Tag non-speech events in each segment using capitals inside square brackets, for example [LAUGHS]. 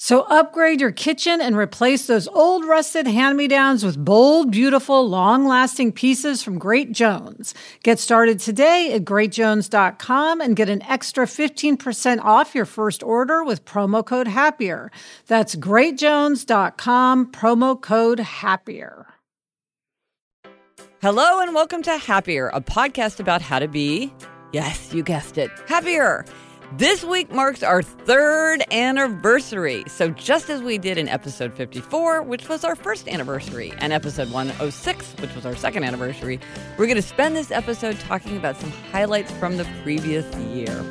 So upgrade your kitchen and replace those old rusted hand-me-downs with bold, beautiful, long-lasting pieces from Great Jones. Get started today at greatjones.com and get an extra 15% off your first order with promo code HAPPIER. That's greatjones.com promo code HAPPIER. Hello and welcome to Happier, a podcast about how to be, yes, you guessed it, happier. This week marks our third anniversary. So, just as we did in episode 54, which was our first anniversary, and episode 106, which was our second anniversary, we're going to spend this episode talking about some highlights from the previous year.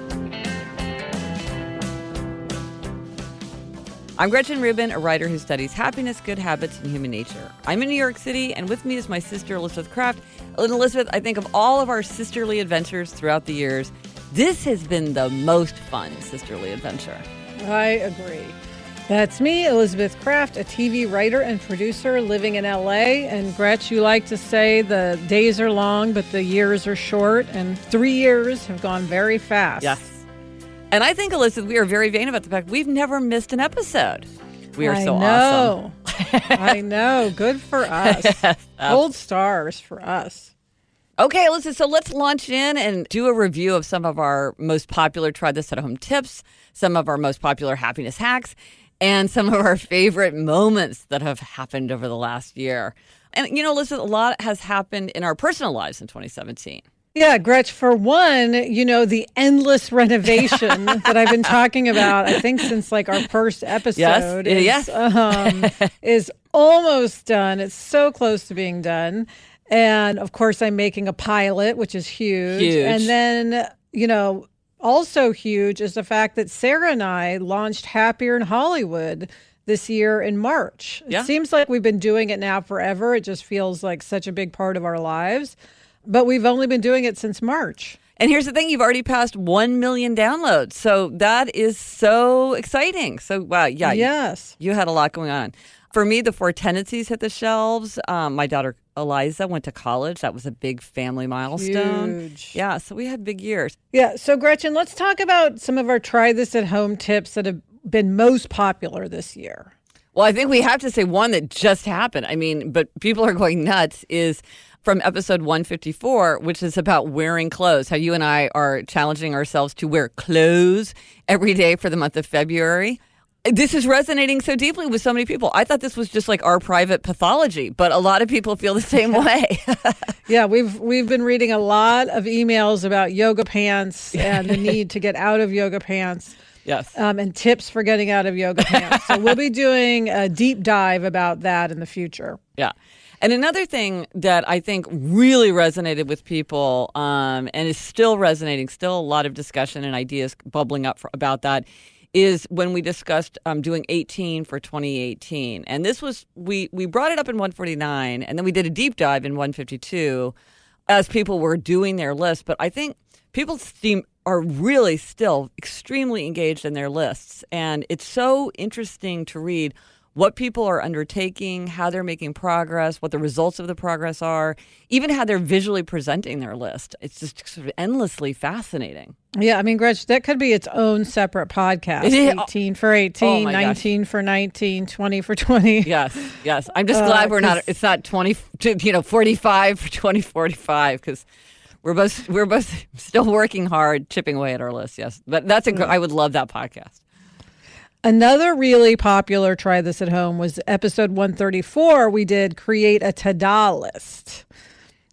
I'm Gretchen Rubin, a writer who studies happiness, good habits, and human nature. I'm in New York City, and with me is my sister, Elizabeth Craft. And Elizabeth, I think of all of our sisterly adventures throughout the years, this has been the most fun sisterly adventure. I agree. That's me, Elizabeth Craft, a TV writer and producer living in LA. And Gretch, you like to say the days are long, but the years are short. And three years have gone very fast. Yes. And I think, Elizabeth, we are very vain about the fact we've never missed an episode. We are I so know. awesome. I know. Good for [LAUGHS] us. Gold stars for us. Okay, listen, so let's launch in and do a review of some of our most popular try this at home tips, some of our most popular happiness hacks, and some of our [LAUGHS] favorite moments that have happened over the last year. And, you know, listen, a lot has happened in our personal lives in 2017. Yeah, Gretch, for one, you know, the endless [LAUGHS] renovation that I've been talking about, I think since like our first episode is, yes. um, [LAUGHS] is almost done. It's so close to being done. And of course, I'm making a pilot, which is huge. Huge. And then, you know, also huge is the fact that Sarah and I launched Happier in Hollywood this year in March. Yeah. It seems like we've been doing it now forever. It just feels like such a big part of our lives. But we've only been doing it since March. And here's the thing you've already passed 1 million downloads. So that is so exciting. So, wow, yeah. you- Yes. You had a lot going on. For me, the Four Tendencies hit the shelves. Um, my daughter Eliza went to college. That was a big family milestone. Huge. Yeah, so we had big years. Yeah. So, Gretchen, let's talk about some of our try this at home tips that have been most popular this year. Well, I think we have to say one that just happened. I mean, but people are going nuts is from episode 154, which is about wearing clothes. How you and I are challenging ourselves to wear clothes every day for the month of February. This is resonating so deeply with so many people. I thought this was just like our private pathology, but a lot of people feel the same way. [LAUGHS] Yeah, we've we've been reading a lot of emails about yoga pants and the [LAUGHS] need to get out of yoga pants. yes. Um, and tips for getting out of yoga pants. So we'll be [LAUGHS] doing a deep dive about that in the future. Yeah. And another thing that I think really resonated with people um, and is still resonating, still a lot of discussion and ideas bubbling up for, about that is when we discussed um, doing 18 for 2018. And this was, we, we brought it up in 149 and then we did a deep dive in 152 as people were doing their list. But I think people seem are really still extremely engaged in their lists. And it's so interesting to read what people are undertaking, how they're making progress, what the results of the progress are, even how they're visually presenting their list. It's just sort of endlessly fascinating. Yeah, I mean, Gretch, that could be its own separate podcast. It is. 18 for 18, Oh my gosh. 19 for 19, 20 for 20. [LAUGHS] Yes, yes. I'm just Uh, glad we're not, it's not 20. You know, 45 for 2045 because we're both we're both [LAUGHS] still working hard, chipping away at our list. Yes, but that's a. gr- I would love that podcast. Another really popular try this at home was episode 134. We did create a ta-da list.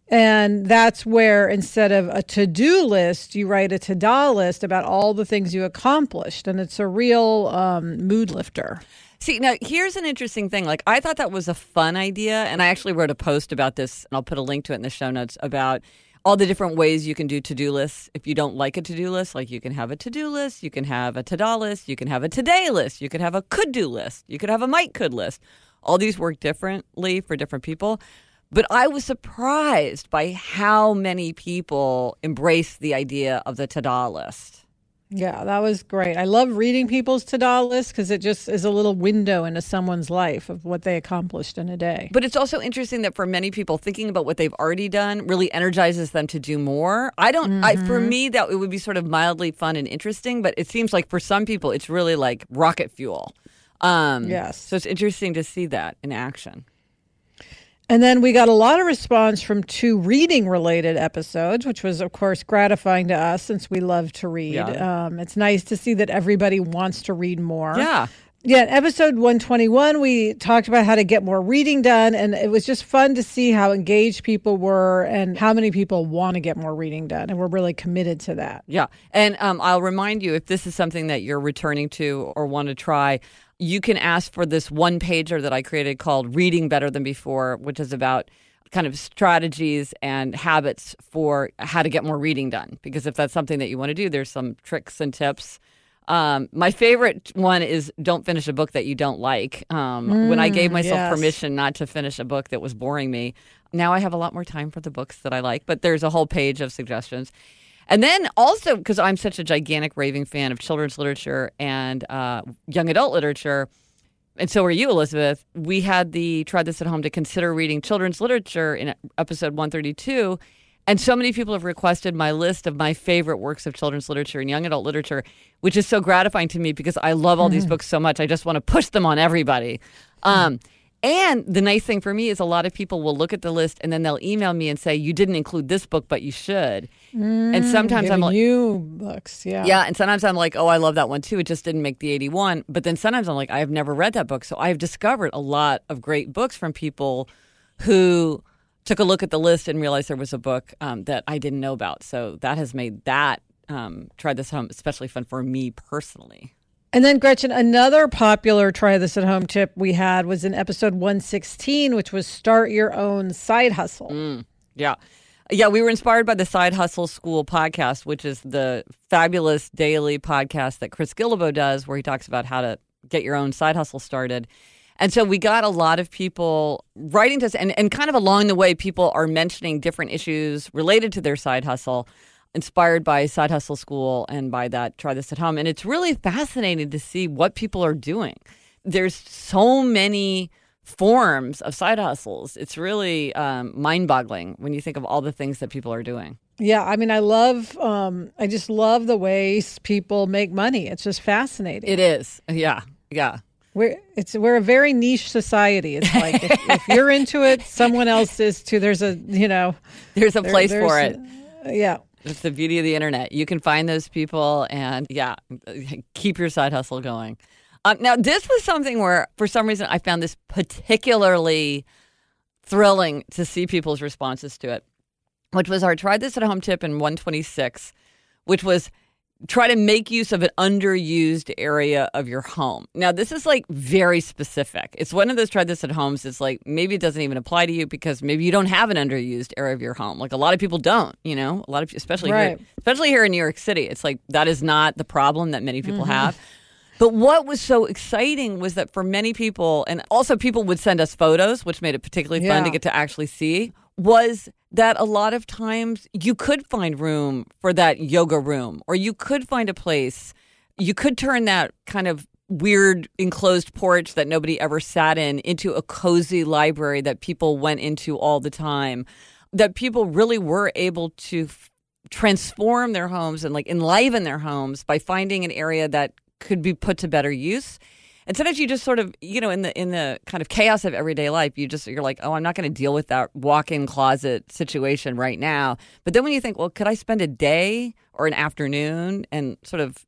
And that's where instead of a to-do list, you write a ta-da list about all the things you accomplished. And it's a real um, mood lifter. See, now here's an interesting thing. Like, I thought that was a fun idea. And I actually wrote a post about this, and I'll put a link to it in the show notes about all the different ways you can do to do lists. If you don't like a to do list, like you can have a to do list, you can have a to da list, you can have a today list, you could have a could do list, you could have a might could list. All these work differently for different people. But I was surprised by how many people embrace the idea of the to da list. Yeah, that was great. I love reading people's to-do list because it just is a little window into someone's life of what they accomplished in a day. But it's also interesting that for many people, thinking about what they've already done really energizes them to do more. I don't, I, for Mm-hmm. me, that it would be sort of mildly fun and interesting, but it seems like for some people, it's really like rocket fuel. Um, Yes. So it's interesting to see that in action. And then we got a lot of response from two reading related episodes, which was, of course, gratifying to us since we love to read. Yeah. Um, it's nice to see that everybody wants to read more. Yeah. Yeah, episode 121, we talked about how to get more reading done. And it was just fun to see how engaged people were and how many people want to get more reading done. And we're really committed to that. Yeah. And um, I'll remind you if this is something that you're returning to or want to try, you can ask for this one pager that I created called Reading Better Than Before, which is about kind of strategies and habits for how to get more reading done. Because if that's something that you want to do, there's some tricks and tips. Um, my favorite one is don't finish a book that you don't like. Um, when I gave myself yes. permission not to finish a book that was boring me, now I have a lot more time for the books that I like. But there's a whole page of suggestions. And then also, because I'm such a gigantic raving fan of children's literature and uh, young adult literature, and so are you, Elizabeth, we had the tried this at home to consider reading children's literature in episode 132. And so many people have requested my list of my favorite works of children's literature and young adult literature, which is so gratifying to me because I love all these books so much. I just want to push them on everybody. Um, and the nice thing for me is a lot of people will look at the list and then they'll email me and say, You didn't include this book, but you should. and sometimes I'm like, you books. Yeah. yeah, and sometimes I'm like, oh, I love that one too. It just didn't make the 81. But then sometimes I'm like, I have never read that book. So I've discovered a lot of great books from people who took a look at the list and realized there was a book um, that I didn't know about. So that has made that um, try this home especially fun for me personally. And then, Gretchen, another popular try this at home tip we had was in episode 116, which was start your own side hustle. Mm, yeah. Yeah, we were inspired by the Side Hustle School podcast, which is the fabulous daily podcast that Chris Guillebeau does, where he talks about how to get your own side hustle started. And so we got a lot of people writing to us, and, and kind of along the way, people are mentioning different issues related to their side hustle, inspired by Side Hustle School and by that Try This at Home. And it's really fascinating to see what people are doing. There's so many forms of side hustles. It's really um, mind boggling when you think of all the things that people are doing. Yeah, I mean, I love, um, I just love the ways people make money. It's just fascinating. It is. Yeah. Yeah. We're it's we're a very niche society. It's [LAUGHS] like if, if you're into it, someone else is too. There's a you know, There's a there- place for there's- it. Yeah, It's the beauty of the internet. You can find those people and, yeah, keep your side hustle going. Um, now, this was something where, for some reason, I found this particularly thrilling to see people's responses to it, which was our try this at home tip in 126, which was try to make use of an underused area of your home. Now, this is like very specific. It's one of those try this at homes. It's like maybe it doesn't even apply to you because maybe you don't have an underused area of your home. Like a lot of people don't, you know, a lot of especially Right. here, especially here in New York City. It's like that is not the problem that many people mm-hmm. have. But what was so exciting was that for many people, and also people would send us photos, which made it particularly fun to get to actually see, was that a lot of times you could find room for that yoga room, or you could find a place, you could turn that kind of weird enclosed porch that nobody ever sat in into a cozy library that people went into all the time. That people really were able to f- transform their homes and like enliven their homes by finding an area that could be put to better use. And sometimes you just sort of, you know, in the in the kind of chaos of everyday life, you just you're like, oh, I'm not going to deal with that walk-in closet situation right now. But then when you think, well, could I spend a day or an afternoon and sort of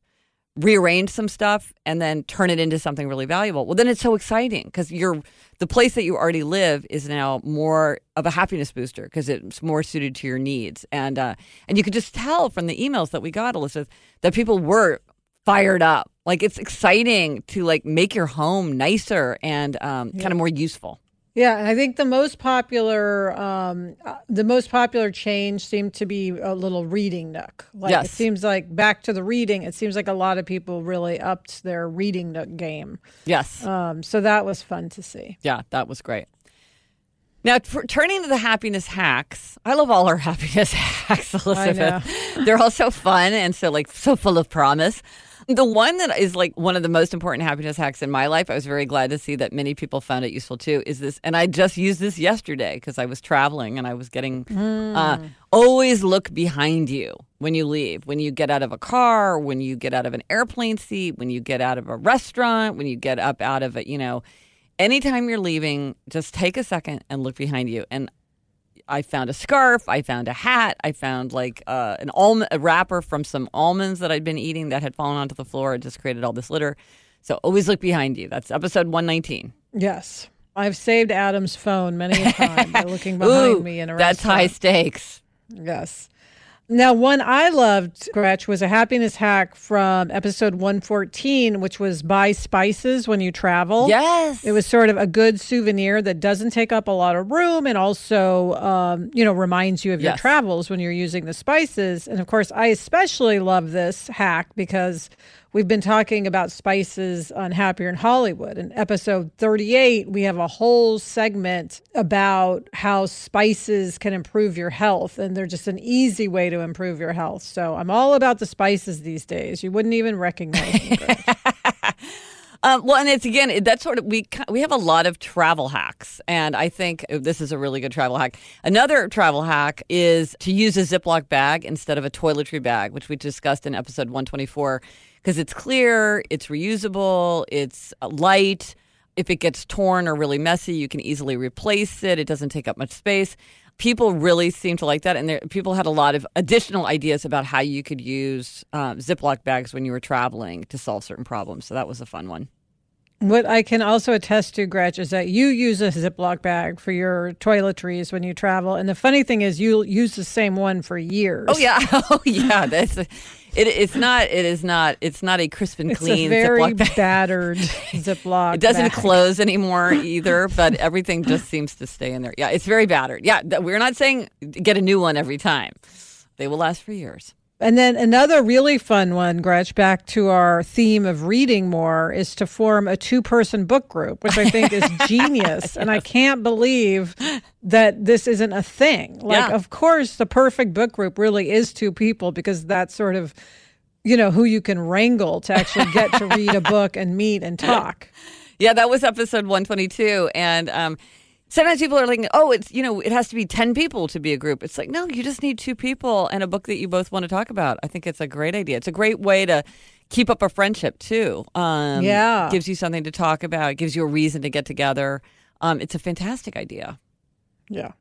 rearrange some stuff and then turn it into something really valuable? Well, then it's so exciting because you're the place that you already live is now more of a happiness booster because it's more suited to your needs. And uh, and you could just tell from the emails that we got, Elizabeth, that people were fired up. Like it's exciting to like make your home nicer and um, yeah. kind of more useful. Yeah, and I think the most popular, um, uh, the most popular change seemed to be a little reading nook. Like yes. it seems like back to the reading. It seems like a lot of people really upped their reading nook game. Yes. Um, so that was fun to see. Yeah, that was great. Now, turning to the happiness hacks, I love all our [LAUGHS] happiness hacks, Elizabeth. They're all so fun and so like so full of promise. The one that is like one of the most important happiness hacks in my life, I was very glad to see that many people found it useful too, is this. And I just used this yesterday because I was traveling and I was getting mm. uh, always look behind you when you leave, when you get out of a car, when you get out of an airplane seat, when you get out of a restaurant, when you get up out of it, you know. Anytime you're leaving, just take a second and look behind you. And I found a scarf. I found a hat. I found like uh, an almond, a wrapper from some almonds that I'd been eating that had fallen onto the floor. It just created all this litter. So always look behind you. That's episode 119. Yes. I've saved Adam's phone many a time by looking [LAUGHS] behind Ooh, me in a That's restaurant. high stakes. Yes. Now, one I loved, Gretch, was a happiness hack from episode 114, which was buy spices when you travel. Yes. It was sort of a good souvenir that doesn't take up a lot of room and also, um, you know, reminds you of yes. your travels when you're using the spices. And of course, I especially love this hack because We've been talking about spices on Happier in Hollywood. In episode 38, we have a whole segment about how spices can improve your health, and they're just an easy way to improve your health. So I'm all about the spices these days. You wouldn't even recognize them. [LAUGHS] Um, well, and it's again that sort of we we have a lot of travel hacks, and I think this is a really good travel hack. Another travel hack is to use a Ziploc bag instead of a toiletry bag, which we discussed in episode 124 because it's clear, it's reusable, it's uh, light. If it gets torn or really messy, you can easily replace it. It doesn't take up much space. People really seemed to like that, and there, people had a lot of additional ideas about how you could use uh, Ziploc bags when you were traveling to solve certain problems. So that was a fun one. What I can also attest to, Gretch, is that you use a Ziploc bag for your toiletries when you travel. And the funny thing is, you use the same one for years. Oh yeah, [LAUGHS] oh yeah. That's a, it, it's not. It is not. It's not a crisp and it's clean. a very Ziploc bag. battered [LAUGHS] Ziploc. it doesn't bag. close anymore either, but everything just seems to stay in there. Yeah, it's very battered. Yeah, we're not saying get a new one every time. They will last for years. And then another really fun one, Gretch, back to our theme of reading more, is to form a two person book group, which I think is [LAUGHS] genius. yes. And I can't believe that this isn't a thing. Like, yeah. of course, the perfect book group really is two people because that's sort of, you know, who you can wrangle to actually get to read a [LAUGHS] book and meet and talk. Yeah, that was episode 122. And, um, sometimes people are like, oh, it's, you know, it has to be 10 people to be a group. It's like, no, you just need two people and a book that you both want to talk about. I think it's a great idea. It's a great way to keep up a friendship, too. Um, yeah. Gives you something to talk about, it gives you a reason to get together. Um, it's a fantastic idea. Yeah.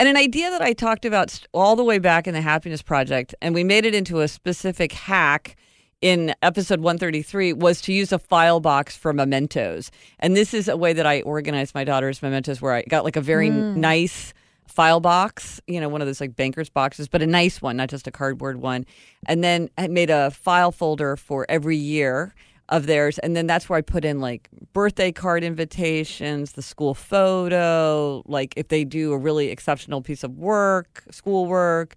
And an idea that I talked about all the way back in the Happiness Project, and we made it into a specific hack in episode 133 was to use a file box for mementos. And this is a way that I organized my daughter's mementos where I got like a very mm. nice file box, you know, one of those like banker's boxes, but a nice one, not just a cardboard one. And then I made a file folder for every year of theirs. And then that's where I put in like birthday card invitations, the school photo, like if they do a really exceptional piece of work, schoolwork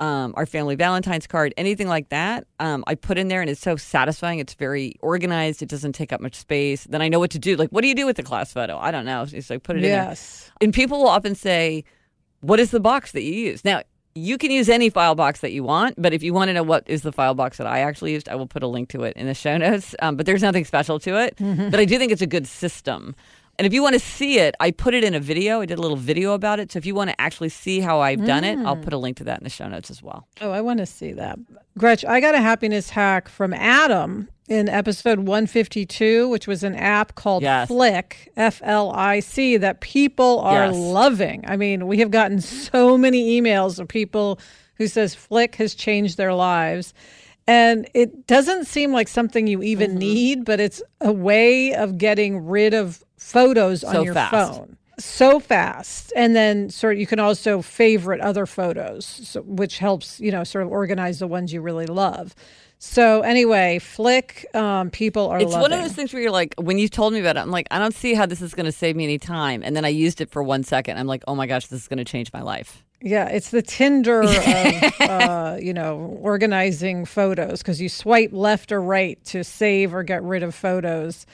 um, our family Valentine's card, anything like that, um, I put in there and it's so satisfying. It's very organized. It doesn't take up much space. Then I know what to do. Like, what do you do with the class photo? I don't know. It's like put it yes. in there. And people will often say, what is the box that you use? Now, you can use any file box that you want, but if you want to know what is the file box that I actually used, I will put a link to it in the show [LAUGHS] notes. Um, but there's nothing special to it. Mm-hmm. But I do think it's a good system. And if you want to see it, I put it in a video. I did a little video about it. So if you want to actually see how I've done mm. it, I'll mm. put a link to that in the show notes as well. Oh, I want to see that. Gretch, I got a happiness hack from Adam in episode 152, which was an app called yes. Flic, F L I C, that people are yes. loving. I mean, we have gotten so many emails of people who says Flic has changed their lives. And it doesn't seem like something you even mm-hmm. need, but it's a way of getting rid of photos so on your fast. phone so fast and then sort of you can also favorite other photos so, which helps you know sort of organize the ones you really love so anyway, Flic, um, people are. It's loving. one of those things where you're like, when you told me about it, I'm like, I don't see how this is going to save me any time. And then I used it for one second. I'm like, oh my gosh, this is going to change my life. Yeah, it's the Tinder of [LAUGHS] uh, you know organizing photos because you swipe left or right to save or get rid of photos,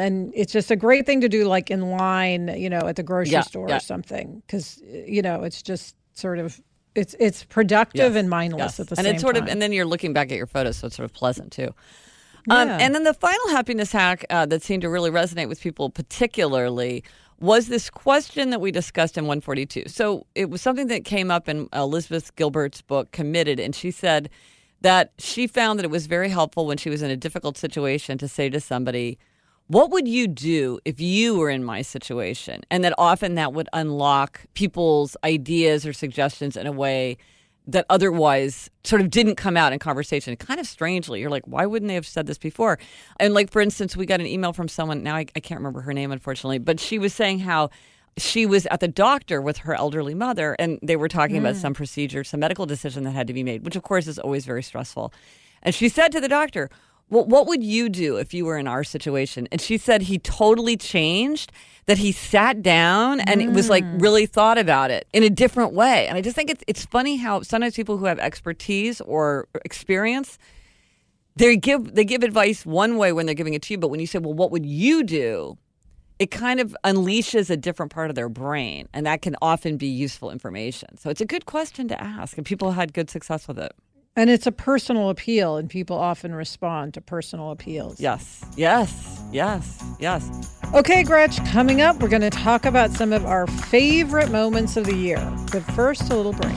and it's just a great thing to do like in line, you know, at the grocery yeah, store yeah. or something because you know it's just sort of it's it's productive yes, and mindless yes. at the and same time. And it's sort time. of and then you're looking back at your photos, so it's sort of pleasant too. Um, yeah. Um, and then the final happiness hack uh, that seemed to really resonate with people, particularly, was this question that we discussed in 142. So it was something that came up in Elizabeth Gilbert's book, Committed, and she said that she found that it was very helpful when she was in a difficult situation to say to somebody, what would you do if you were in my situation? And that often that would unlock people's ideas or suggestions in a way that otherwise sort of didn't come out in conversation. Kind of strangely, you're like, why wouldn't they have said this before? And like, for instance, we got an email from someone, now I, I can't remember her name, unfortunately, but she was saying how she was at the doctor with her elderly mother and they were talking mm. about some procedure, some medical decision that had to be made, which of course is always very stressful. And she said to the doctor, well, what would you do if you were in our situation? And she said he totally changed, that he sat down and mm. it was like mm. really thought about it in a different way. And I just think it's, it's funny how sometimes people who have expertise or experience, they give, they give advice one way when they're giving it to you. But when you say, well, what would you do? It kind of unleashes a different part of their brain. And that can often be useful information. So it's a good question to ask. And people had good success with it. And it's a personal appeal, and people often respond to personal appeals. Yes, yes, yes, yes. Okay, Gretch, coming up, we're going to talk about some of our favorite moments of the year. But first, a little break.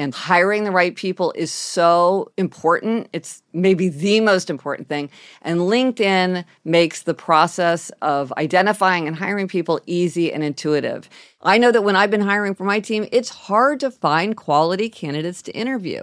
and hiring the right people is so important. It's maybe the most important thing. And LinkedIn makes the process of identifying and hiring people easy and intuitive. I know that when I've been hiring for my team, it's hard to find quality candidates to interview.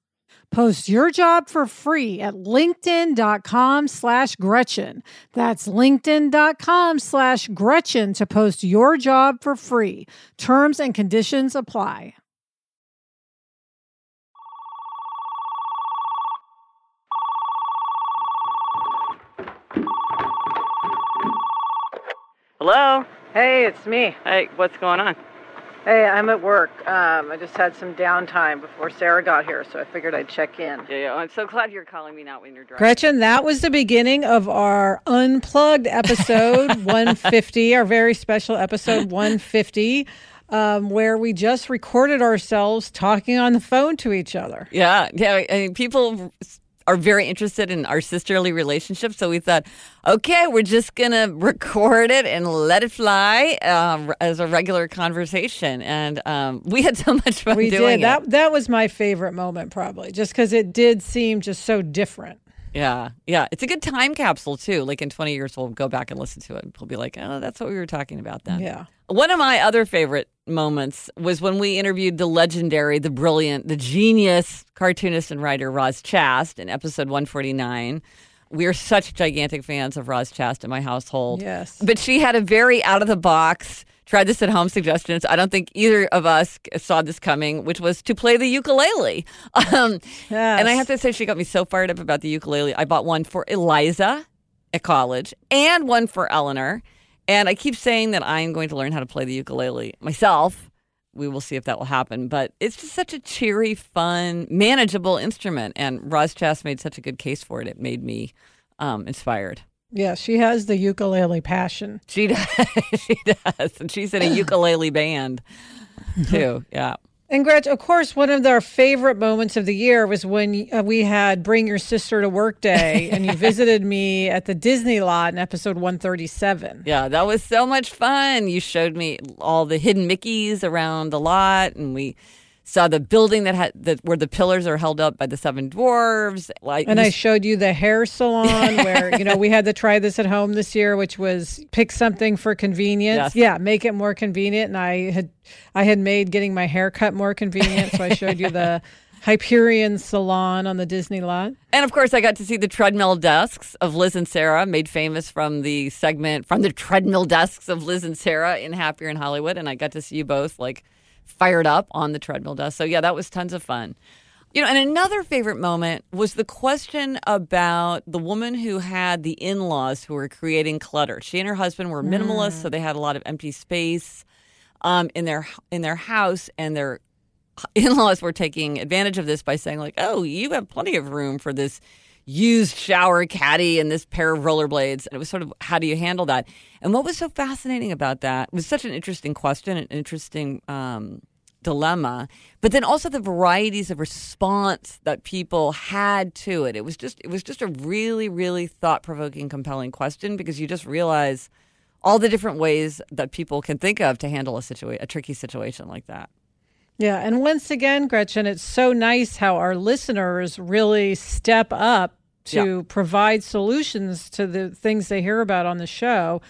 Post your job for free at linkedin.com slash Gretchen. That's linkedin.com slash Gretchen to post your job for free. Terms and conditions apply. Hello? Hey, it's me. Hey, what's going on? Hey, I'm at work. Um, I just had some downtime before Sarah got here, so I figured I'd check in. Yeah, yeah. I'm so glad you're calling me now when you're driving. Gretchen, that was the beginning of our unplugged episode [LAUGHS] 150, our very special episode 150, um, where we just recorded ourselves talking on the phone to each other. Yeah, yeah. I mean, people are very interested in our sisterly relationship. So we thought, okay, we're just going [LAUGHS] to record it and let it fly um, as a regular conversation. And um, we had so much fun we doing did. it. That, that was my favorite moment, probably, just because it did seem just so different. Yeah, yeah. It's a good time capsule, too. Like in 20 years, we'll go back and listen to it. We'll be like, oh, that's what we were talking about then. Yeah. One of my other favorite moments was when we interviewed the legendary, the brilliant, the genius cartoonist and writer Roz Chast in episode 149. We are such gigantic fans of Roz Chast in my household. Yes. But she had a very out of the box, try this at home suggestions. I don't think either of us saw this coming, which was to play the ukulele. [LAUGHS] Um, Yes. And I have to say, she got me so fired up about the ukulele. I bought one for Eliza at college and one for Eleanor. And I keep saying that I am going to learn how to play the ukulele myself. We will see if that will happen. But it's just such a cheery, fun, manageable instrument. And Roz Chast made such a good case for it. It made me um, inspired. Yeah, she has the ukulele passion. She [LAUGHS] does. she does. And she's in a ukulele band too. Yeah. And Gretch, of course, one of our favorite moments of the year was when uh, we had Bring Your Sister to Work Day [LAUGHS] and you visited me at the Disney lot in episode 137. Yeah, that was so much fun. You showed me all the hidden Mickeys around the lot, and we saw the building that had that where the pillars are held up by the seven dwarves. Like, And I showed you the hair salon [LAUGHS] where, you know, we had to try this at home this year, which was pick something for convenience. Yes. Yeah, make it more convenient. And I had I had made getting my hair cut more convenient. So I showed you the [LAUGHS] Hyperion salon on the Disney lot. and of course, I got to see the treadmill desks of Liz and Sarah, made famous from the segment from the treadmill desks of Liz and Sarah in Happier in Hollywood, and I got to see you both like fired up on the treadmill desk. So yeah, that was tons of fun. You know, and another favorite moment was the question about the woman who had the in laws who were creating clutter. She and her husband were minimalists, so they had a lot of empty space um, in their in their house, and their [LAUGHS] in laws were taking advantage of this by saying like, "Oh, you have plenty of room for this." Used shower caddy and this pair of rollerblades. And it was sort of how do you handle that? And what was so fascinating about that was such an interesting question, an interesting um, dilemma, but then also the varieties of response that people had to it. It was just it was just a really really thought provoking, compelling question because you just realize all the different ways that people can think of to handle a situation, a tricky situation like that. Yeah. And once again, Gretchen, it's so nice how our listeners really step up to Yeah. provide solutions to the things they hear about on the show.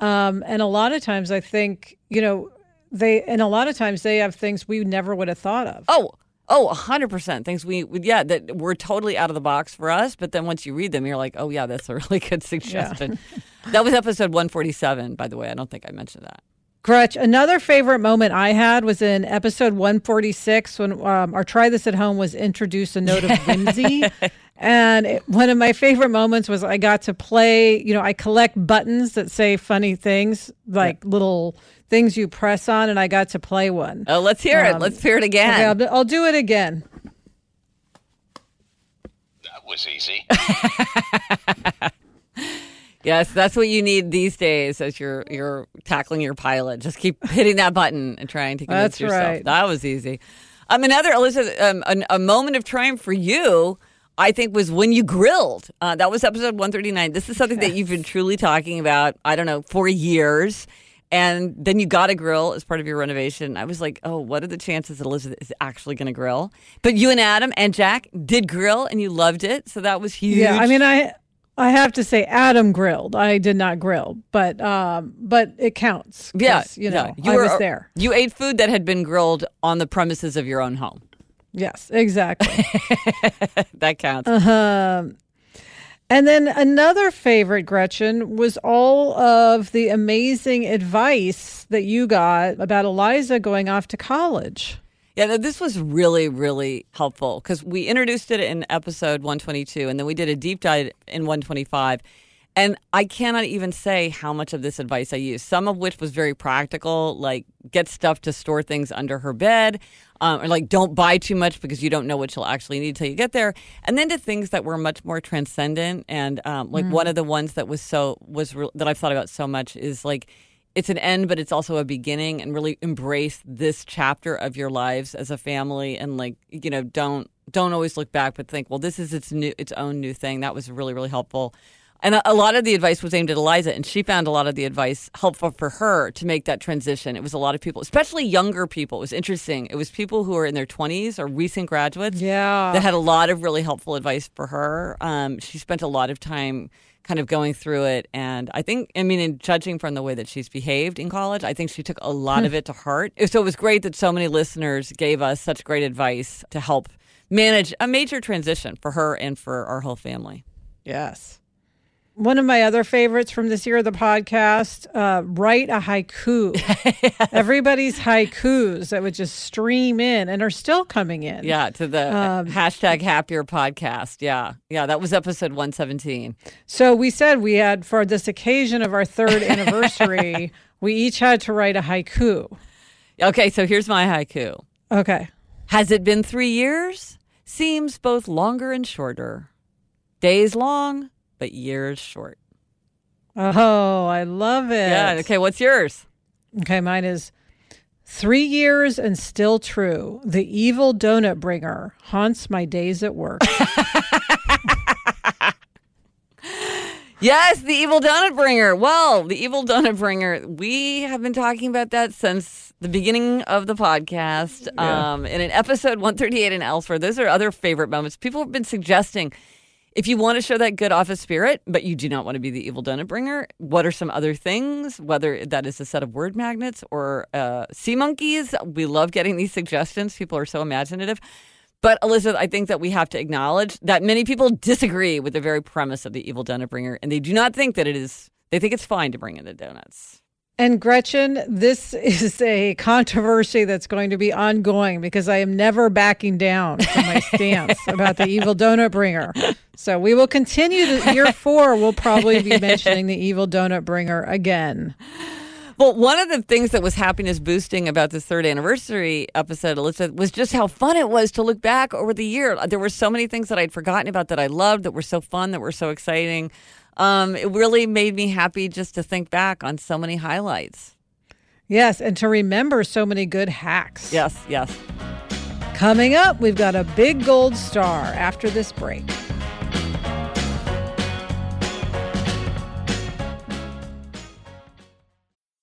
Um, and a lot of times, I think, you know, they, and a lot of times they have things we never would have thought of. Oh, oh, a hundred percent. Things we, we- yeah, that were totally out of the box for us. But then once you read them, you're like, oh yeah, that's a [LAUGHS] really good suggestion. that was episode 147, by the way. I don't think I mentioned that. Gretch, another favorite moment I had was in episode 146 when um, our Try This at Home was introduced a note of [LAUGHS] whimsy. and it, one of my favorite moments was I got to play, you know, I collect buttons that say funny things, like little things you press on, and I got to play one. Oh, let's hear it. Let's hear it again. Okay, I'll, I'll do it again. That was easy. [LAUGHS] Yes, that's what you need these days as you're you're tackling your pilot. Just keep hitting that button and trying to convince That's yourself. right. That was easy. Um, another Elizabeth, um, an, a moment of triumph for you, I think, was when you grilled. Uh, that was episode one thirty nine. This is something that you've been truly talking about. I don't know for years. And then you got a grill as part of your renovation. I was like, oh, what are the chances that Elizabeth is actually going to grill? But you and Adam and Jack did grill and you loved it. So that was huge. Yeah, I mean, I I have to say Adam grilled. I did not grill, but um, but it counts. Yeah, you know, yeah. I were- was there. You ate food that had been grilled on the premises of your own home. Yes, exactly. [LAUGHS] That counts. Uh-huh. and then another favorite, Gretchen, was all of the amazing advice that you got about Eliza going off to college. Yeah, this was really, really helpful because we introduced it in episode 122 and then we did a deep dive in 125. And I cannot even say how much of this advice I used, some of which was very practical, like get stuff to store things under her bed, um, or like don't buy too much because you don't know what you'll actually need till you get there. And then to things that were much more transcendent. And um, like one of the ones that was so, was re- that I've thought about so much is like, it's an end, but it's also a beginning, and really embrace this chapter of your lives as a family, and like you know, don't don't always look back, but think, well, this is its new its own new thing. That was really really helpful, and a, a lot of the advice was aimed at Eliza, and she found a lot of the advice helpful for her to make that transition. It was a lot of people, especially younger people. It was interesting. It was people who are in their twenties or recent graduates, Yeah. that had a lot of really helpful advice for her. Um, she spent a lot of time kind of going through it. And I think, I mean, in judging from the way that she's behaved in college, I think she took a lot of it to heart. So it was great that so many listeners gave us such great advice to help manage a major transition for her and for our whole family. Yes. One of my other favorites from this year of the podcast, uh, write a haiku. [LAUGHS] Everybody's haikus that would just stream in and are still coming in. Yeah, to the hashtag happier podcast. Yeah. Yeah, that was episode 117. So we said we had, for this occasion of our third [LAUGHS] anniversary, we each had to write a haiku. Okay, so here's my haiku. Okay. Has it been three years? Seems both longer and shorter. Days long, but years short. Oh, I love it. Yeah. Okay. What's yours? Okay, mine is three years and still true. The evil donut bringer haunts my days at work. [LAUGHS] Yes, the evil donut bringer. Well, the evil donut bringer. We have been talking about that since the beginning of the podcast. Um, in an episode 138 and elsewhere, those are other favorite moments. People have been suggesting if you want to show that good office spirit, but you do not want to be the evil donut bringer, what are some other things? Whether that is a set of word magnets or uh, sea monkeys. We love getting these suggestions. People are so imaginative. But Elizabeth, I think that we have to acknowledge that many people disagree with the very premise of the evil donut bringer, and they do not think that it is. They think it's fine to bring in the donuts. And Gretchen, this [LAUGHS] is a controversy that's going to be ongoing because I am never backing down from my stance [LAUGHS] about the evil donut bringer. So we will continue to year four. We'll probably be mentioning the evil donut bringer again. Well, one of the things that was happiness boosting about this third anniversary episode, Elizabeth, was just how fun it was to look back over the year. There were so many things that I'd forgotten about that I loved, that were so fun, that were so exciting. Um, it really made me happy just to think back on so many highlights. Yes, and to remember so many good hacks. Yes, yes. Coming up, we've got a big gold star after this break.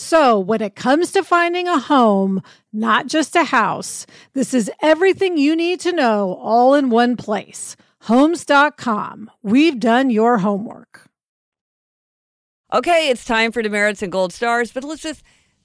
So, when it comes to finding a home, not just a house, this is everything you need to know all in one place. Homes.com. We've done your homework. Okay, it's time for demerits and gold stars, but let's just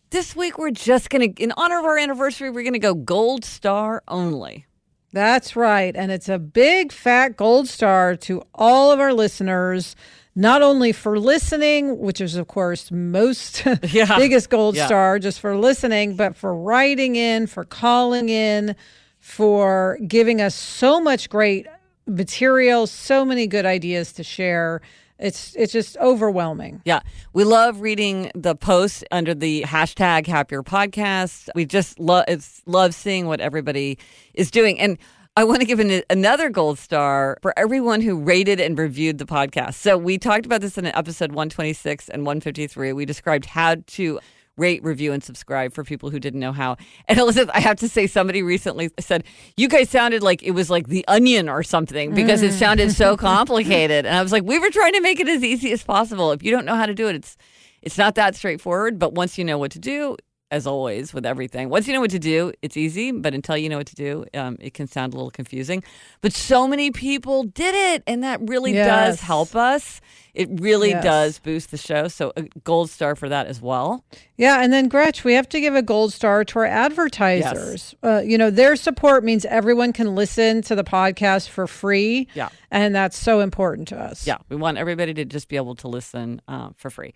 this week we're just going to in honor of our anniversary, we're going to go gold star only. That's right, and it's a big fat gold star to all of our listeners not only for listening, which is of course most [LAUGHS] yeah. biggest gold yeah. star just for listening, but for writing in, for calling in, for giving us so much great material, so many good ideas to share. It's it's just overwhelming. Yeah. We love reading the posts under the hashtag happier podcast. We just love it's love seeing what everybody is doing. And I want to give an, another gold star for everyone who rated and reviewed the podcast. So we talked about this in episode 126 and 153. We described how to rate, review, and subscribe for people who didn't know how. And Elizabeth, I have to say, somebody recently said, You guys sounded like it was like the onion or something because it mm. sounded so [LAUGHS] complicated. And I was like, We were trying to make it as easy as possible. If you don't know how to do it, it's it's not that straightforward, but once you know what to do, as always with everything. Once you know what to do, it's easy, but until you know what to do, um, it can sound a little confusing. But so many people did it, and that really yes. does help us. It really yes. does boost the show. So a gold star for that as well. Yeah, and then Gretch, we have to give a gold star to our advertisers. Yes. Uh, you know, their support means everyone can listen to the podcast for free. Yeah, and that's so important to us. Yeah, we want everybody to just be able to listen uh, for free.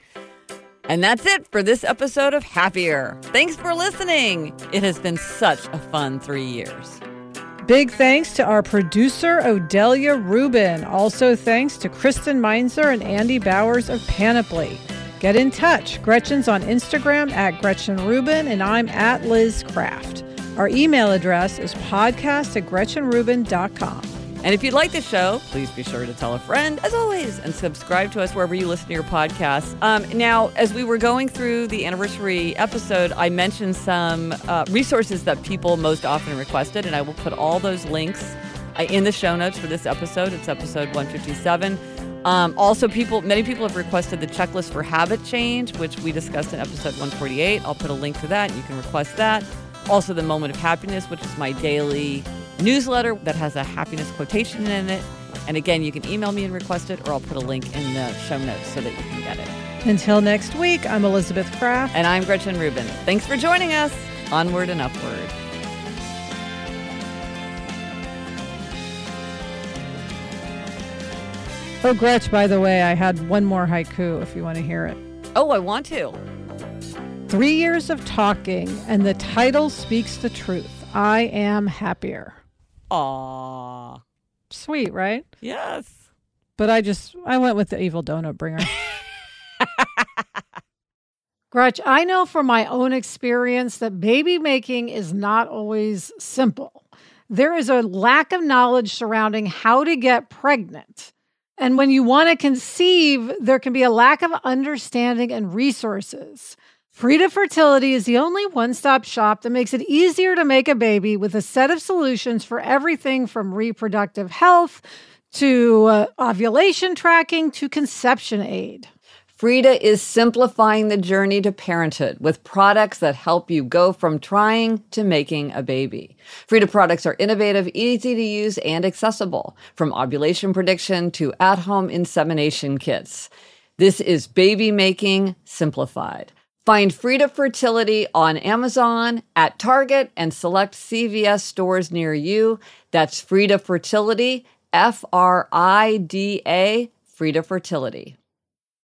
And that's it for this episode of Happier. Thanks for listening. It has been such a fun three years. Big thanks to our producer, Odelia Rubin. Also, thanks to Kristen Meinzer and Andy Bowers of Panoply. Get in touch. Gretchen's on Instagram at Gretchen Rubin, and I'm at Liz Craft. Our email address is podcast at GretchenRubin.com. And if you'd like the show, please be sure to tell a friend, as always, and subscribe to us wherever you listen to your podcasts. Um, now, as we were going through the anniversary episode, I mentioned some uh, resources that people most often requested, and I will put all those links uh, in the show notes for this episode. It's episode 157. Um, also, people, many people have requested the checklist for habit change, which we discussed in episode 148. I'll put a link to that. You can request that. Also, the moment of happiness, which is my daily newsletter that has a happiness quotation in it. And again, you can email me and request it, or I'll put a link in the show notes so that you can get it. Until next week, I'm Elizabeth Craft. And I'm Gretchen Rubin. Thanks for joining us. Onward and upward. Oh, Gretch, by the way, I had one more haiku if you want to hear it. Oh, I want to. Three years of talking, and the title speaks the truth. I am happier. Aww. Sweet, right? Yes. But I just I went with the evil donut bringer. [LAUGHS] Gretch, I know from my own experience that baby making is not always simple. There is a lack of knowledge surrounding how to get pregnant. And when you want to conceive, there can be a lack of understanding and resources. Frida Fertility is the only one stop shop that makes it easier to make a baby with a set of solutions for everything from reproductive health to uh, ovulation tracking to conception aid. Frida is simplifying the journey to parenthood with products that help you go from trying to making a baby. Frida products are innovative, easy to use, and accessible, from ovulation prediction to at home insemination kits. This is baby making simplified. Find Frida Fertility on Amazon, at Target, and select CVS stores near you. That's Frida Fertility, F R I D A, Frida Fertility.